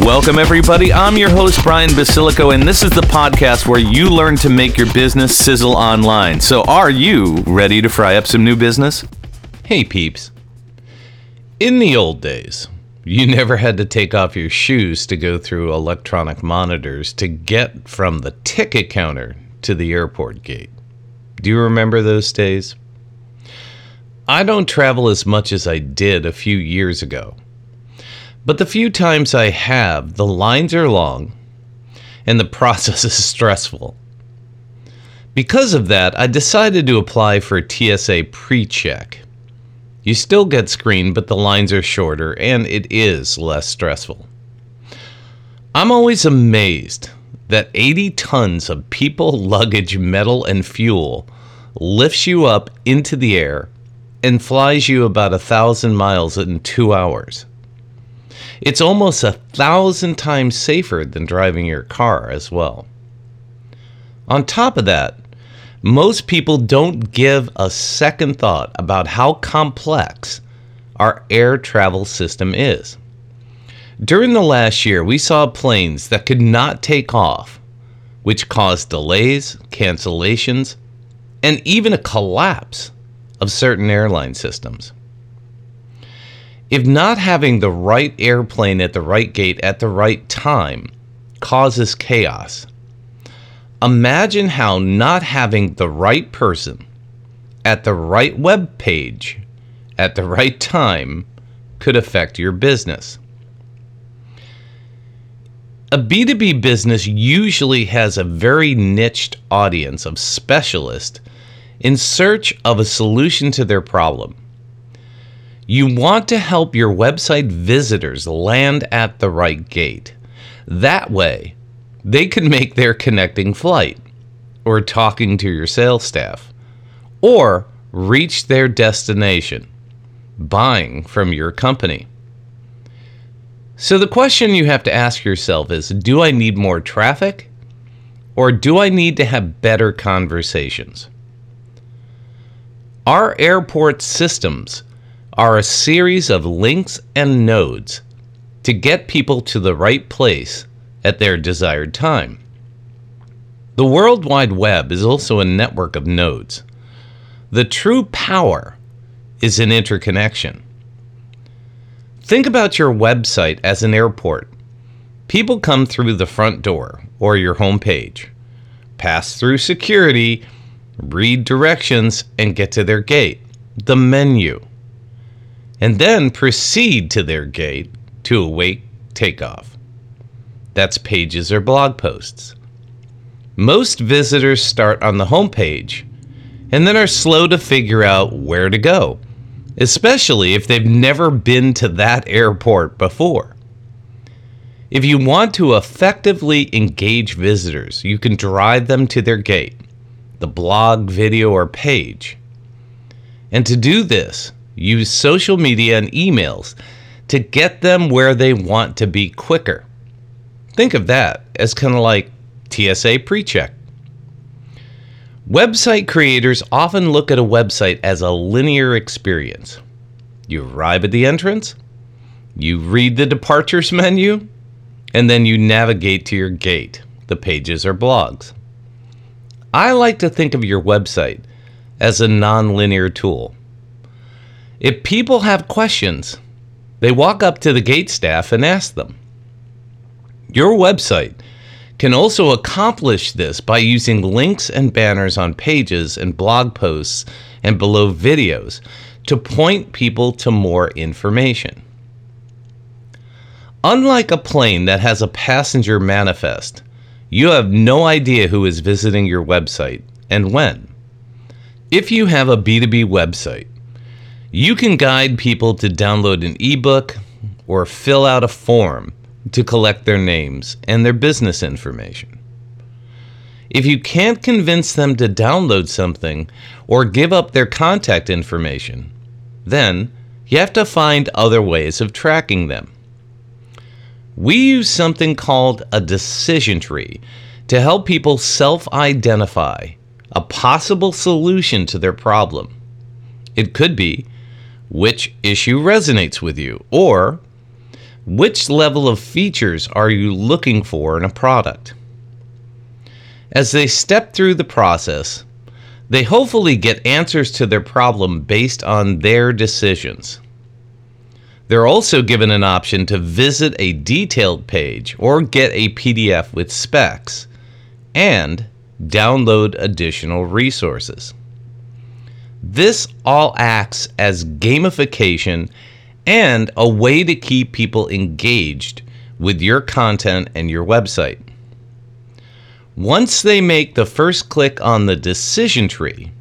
Welcome, everybody. I'm your host, Brian Basilico, and this is the podcast where you learn to make your business sizzle online. So, are you ready to fry up some new business? Hey, peeps. In the old days, you never had to take off your shoes to go through electronic monitors to get from the ticket counter to the airport gate. Do you remember those days? I don't travel as much as I did a few years ago. But the few times I have, the lines are long and the process is stressful. Because of that, I decided to apply for a TSA pre check. You still get screened, but the lines are shorter and it is less stressful. I'm always amazed that 80 tons of people, luggage, metal, and fuel lifts you up into the air and flies you about a thousand miles in two hours. It's almost a thousand times safer than driving your car as well. On top of that, most people don't give a second thought about how complex our air travel system is. During the last year, we saw planes that could not take off, which caused delays, cancellations, and even a collapse of certain airline systems. If not having the right airplane at the right gate at the right time causes chaos, imagine how not having the right person at the right web page at the right time could affect your business. A B2B business usually has a very niched audience of specialists in search of a solution to their problem. You want to help your website visitors land at the right gate. That way, they can make their connecting flight, or talking to your sales staff, or reach their destination, buying from your company. So, the question you have to ask yourself is Do I need more traffic? Or do I need to have better conversations? Our airport systems are a series of links and nodes to get people to the right place at their desired time. The World Wide Web is also a network of nodes. The true power is in interconnection. Think about your website as an airport. People come through the front door or your home page, pass through security, read directions, and get to their gate, the menu and then proceed to their gate to await takeoff. That's pages or blog posts. Most visitors start on the home page and then are slow to figure out where to go, especially if they've never been to that airport before. If you want to effectively engage visitors, you can drive them to their gate, the blog, video, or page. And to do this, use social media and emails to get them where they want to be quicker. Think of that as kind of like TSA pre check. Website creators often look at a website as a linear experience. You arrive at the entrance, you read the departures menu, and then you navigate to your gate, the pages or blogs. I like to think of your website as a non-linear tool. If people have questions, they walk up to the gate staff and ask them. Your website can also accomplish this by using links and banners on pages and blog posts and below videos to point people to more information. Unlike a plane that has a passenger manifest, you have no idea who is visiting your website and when. If you have a B2B website, you can guide people to download an ebook or fill out a form to collect their names and their business information. If you can't convince them to download something or give up their contact information, then you have to find other ways of tracking them. We use something called a decision tree to help people self identify a possible solution to their problem. It could be which issue resonates with you, or which level of features are you looking for in a product. As they step through the process, they hopefully get answers to their problem based on their decisions. They're also given an option to visit a detailed page or get a PDF with specs and download additional resources. This all acts as gamification and a way to keep people engaged with your content and your website. Once they make the first click on the decision tree,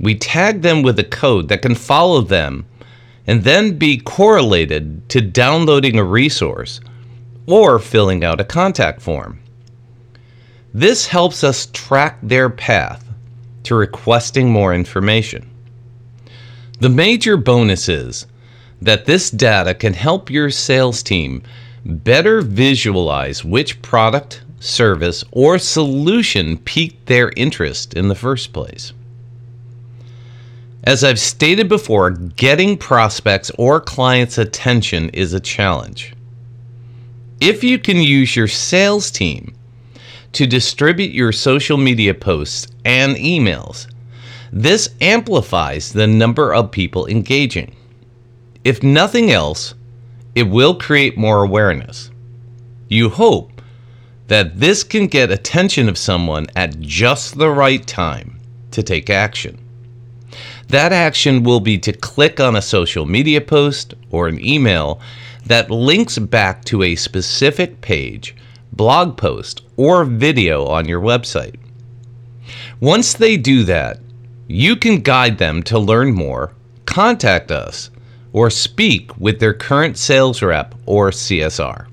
we tag them with a code that can follow them and then be correlated to downloading a resource or filling out a contact form. This helps us track their path to requesting more information. The major bonus is that this data can help your sales team better visualize which product, service, or solution piqued their interest in the first place. As I've stated before, getting prospects or clients' attention is a challenge. If you can use your sales team to distribute your social media posts and emails, this amplifies the number of people engaging. If nothing else, it will create more awareness. You hope that this can get attention of someone at just the right time to take action. That action will be to click on a social media post or an email that links back to a specific page, blog post, or video on your website. Once they do that, you can guide them to learn more, contact us, or speak with their current sales rep or CSR.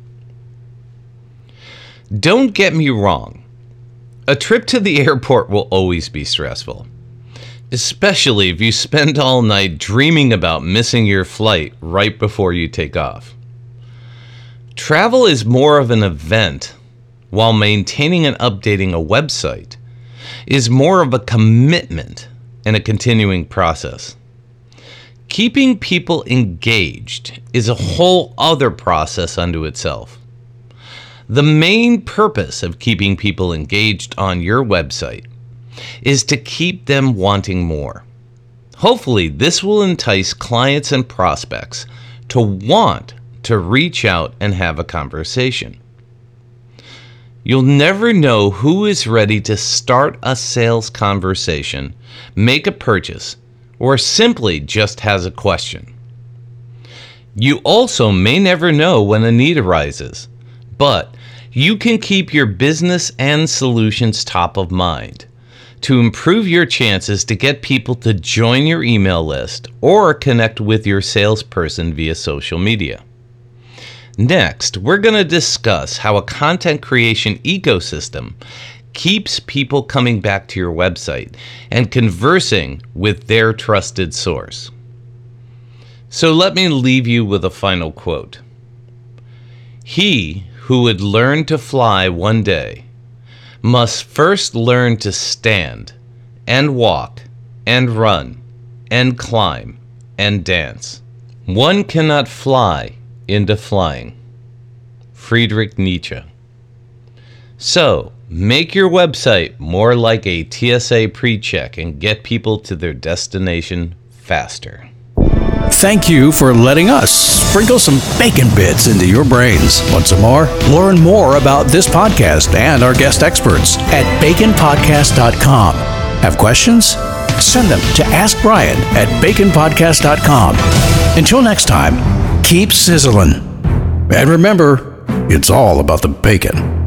Don't get me wrong. A trip to the airport will always be stressful, especially if you spend all night dreaming about missing your flight right before you take off. Travel is more of an event, while maintaining and updating a website is more of a commitment and a continuing process. Keeping people engaged is a whole other process unto itself. The main purpose of keeping people engaged on your website is to keep them wanting more. Hopefully, this will entice clients and prospects to want to reach out and have a conversation. You'll never know who is ready to start a sales conversation, make a purchase, or simply just has a question. You also may never know when a need arises but you can keep your business and solutions top of mind to improve your chances to get people to join your email list or connect with your salesperson via social media. Next, we're going to discuss how a content creation ecosystem keeps people coming back to your website and conversing with their trusted source. So let me leave you with a final quote. He who would learn to fly one day must first learn to stand and walk and run and climb and dance. One cannot fly into flying. Friedrich Nietzsche. So, make your website more like a TSA pre check and get people to their destination faster. Thank you for letting us sprinkle some bacon bits into your brains. Want some more? Learn more about this podcast and our guest experts at baconpodcast.com. Have questions? Send them to Ask Brian at baconpodcast.com. Until next time, keep sizzling. And remember, it's all about the bacon.